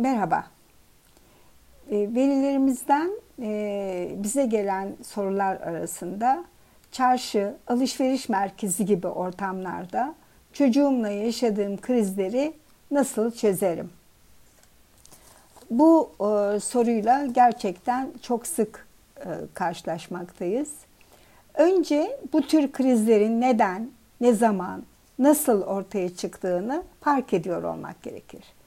Merhaba. E, velilerimizden e, bize gelen sorular arasında çarşı, alışveriş merkezi gibi ortamlarda çocuğumla yaşadığım krizleri nasıl çözerim? Bu e, soruyla gerçekten çok sık e, karşılaşmaktayız. Önce bu tür krizlerin neden, ne zaman, nasıl ortaya çıktığını fark ediyor olmak gerekir.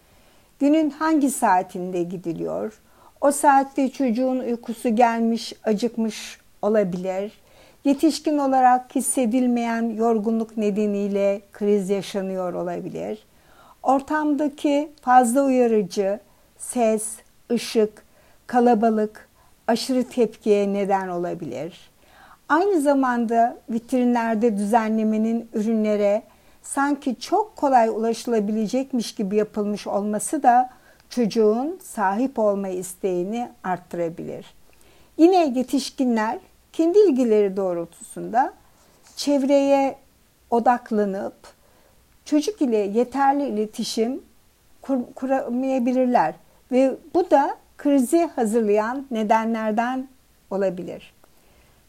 Günün hangi saatinde gidiliyor? O saatte çocuğun uykusu gelmiş, acıkmış olabilir. Yetişkin olarak hissedilmeyen yorgunluk nedeniyle kriz yaşanıyor olabilir. Ortamdaki fazla uyarıcı, ses, ışık, kalabalık, aşırı tepkiye neden olabilir. Aynı zamanda vitrinlerde düzenlemenin ürünlere sanki çok kolay ulaşılabilecekmiş gibi yapılmış olması da çocuğun sahip olma isteğini arttırabilir. Yine yetişkinler kendi ilgileri doğrultusunda çevreye odaklanıp çocuk ile yeterli iletişim kur, kuramayabilirler ve bu da krizi hazırlayan nedenlerden olabilir.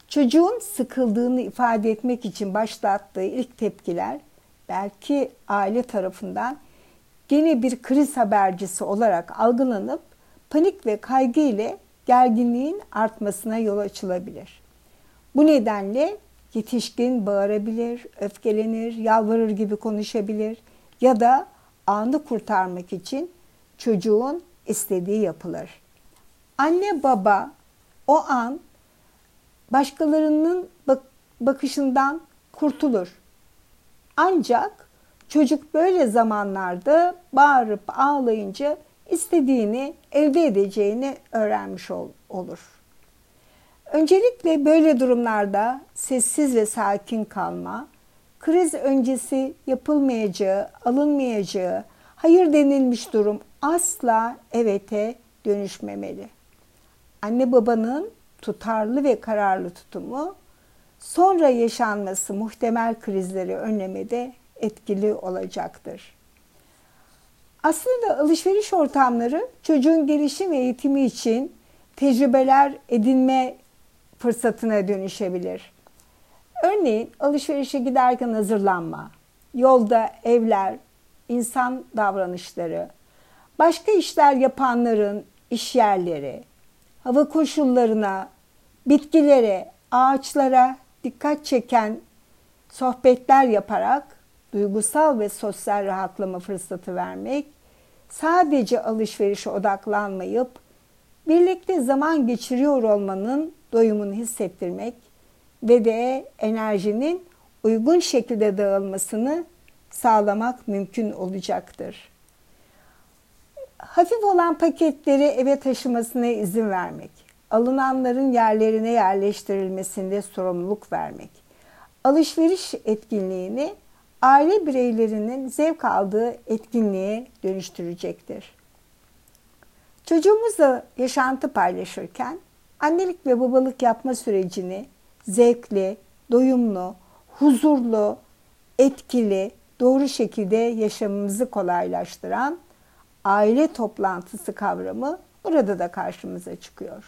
Çocuğun sıkıldığını ifade etmek için başlattığı ilk tepkiler belki aile tarafından gene bir kriz habercisi olarak algılanıp panik ve kaygı ile gerginliğin artmasına yol açılabilir. Bu nedenle yetişkin bağırabilir, öfkelenir, yalvarır gibi konuşabilir ya da anı kurtarmak için çocuğun istediği yapılır. Anne baba o an başkalarının bakışından kurtulur. Ancak çocuk böyle zamanlarda bağırıp ağlayınca istediğini elde edeceğini öğrenmiş ol, olur. Öncelikle böyle durumlarda sessiz ve sakin kalma, kriz öncesi yapılmayacağı, alınmayacağı, hayır denilmiş durum asla evete dönüşmemeli. Anne babanın tutarlı ve kararlı tutumu sonra yaşanması muhtemel krizleri önlemede etkili olacaktır. Aslında alışveriş ortamları çocuğun gelişim ve eğitimi için tecrübeler edinme fırsatına dönüşebilir. Örneğin alışverişe giderken hazırlanma, yolda evler, insan davranışları, başka işler yapanların iş yerleri, hava koşullarına, bitkilere, ağaçlara dikkat çeken sohbetler yaparak duygusal ve sosyal rahatlama fırsatı vermek, sadece alışverişe odaklanmayıp birlikte zaman geçiriyor olmanın doyumunu hissettirmek ve de enerjinin uygun şekilde dağılmasını sağlamak mümkün olacaktır. Hafif olan paketleri eve taşımasına izin vermek, alınanların yerlerine yerleştirilmesinde sorumluluk vermek, alışveriş etkinliğini aile bireylerinin zevk aldığı etkinliğe dönüştürecektir. Çocuğumuzla yaşantı paylaşırken annelik ve babalık yapma sürecini zevkli, doyumlu, huzurlu, etkili, doğru şekilde yaşamımızı kolaylaştıran aile toplantısı kavramı burada da karşımıza çıkıyor.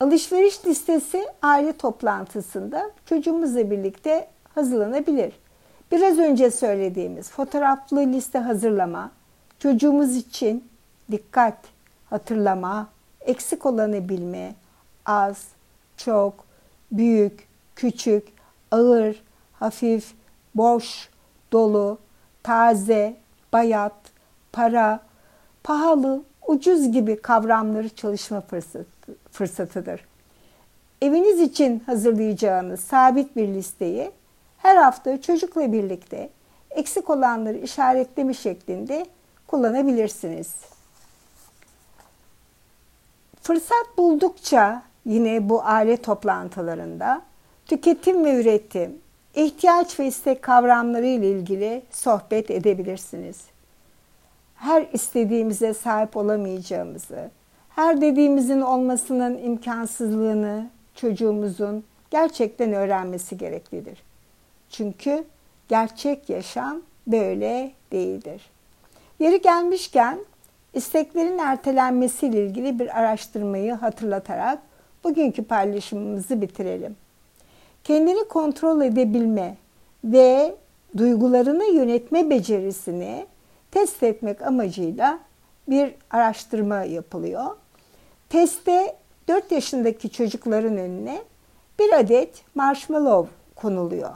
Alışveriş listesi aile toplantısında çocuğumuzla birlikte hazırlanabilir. Biraz önce söylediğimiz fotoğraflı liste hazırlama, çocuğumuz için dikkat, hatırlama, eksik olanı bilme, az, çok, büyük, küçük, ağır, hafif, boş, dolu, taze, bayat, para, pahalı, ucuz gibi kavramları çalışma fırsatıdır. Eviniz için hazırlayacağınız sabit bir listeyi her hafta çocukla birlikte eksik olanları işaretleme şeklinde kullanabilirsiniz. Fırsat buldukça yine bu aile toplantılarında tüketim ve üretim, ihtiyaç ve istek kavramları ile ilgili sohbet edebilirsiniz. Her istediğimize sahip olamayacağımızı, her dediğimizin olmasının imkansızlığını çocuğumuzun gerçekten öğrenmesi gereklidir. Çünkü gerçek yaşam böyle değildir. Yeri gelmişken isteklerin ertelenmesiyle ilgili bir araştırmayı hatırlatarak bugünkü paylaşımımızı bitirelim. Kendini kontrol edebilme ve duygularını yönetme becerisini test etmek amacıyla bir araştırma yapılıyor. Testte 4 yaşındaki çocukların önüne bir adet marshmallow konuluyor.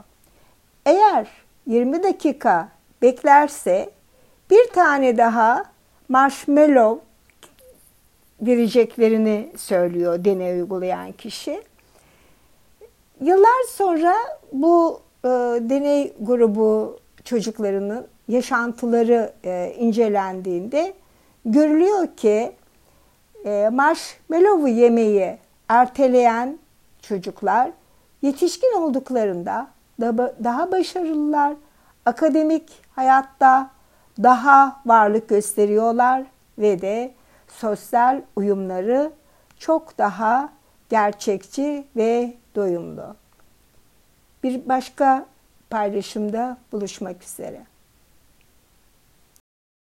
Eğer 20 dakika beklerse bir tane daha marshmallow vereceklerini söylüyor deney uygulayan kişi. Yıllar sonra bu e, deney grubu çocuklarının yaşantıları e, incelendiğinde görülüyor ki e, marshmallow'u yemeyi erteleyen çocuklar yetişkin olduklarında daha başarılılar, akademik hayatta daha varlık gösteriyorlar ve de sosyal uyumları çok daha gerçekçi ve doyumlu. Bir başka paylaşımda buluşmak üzere.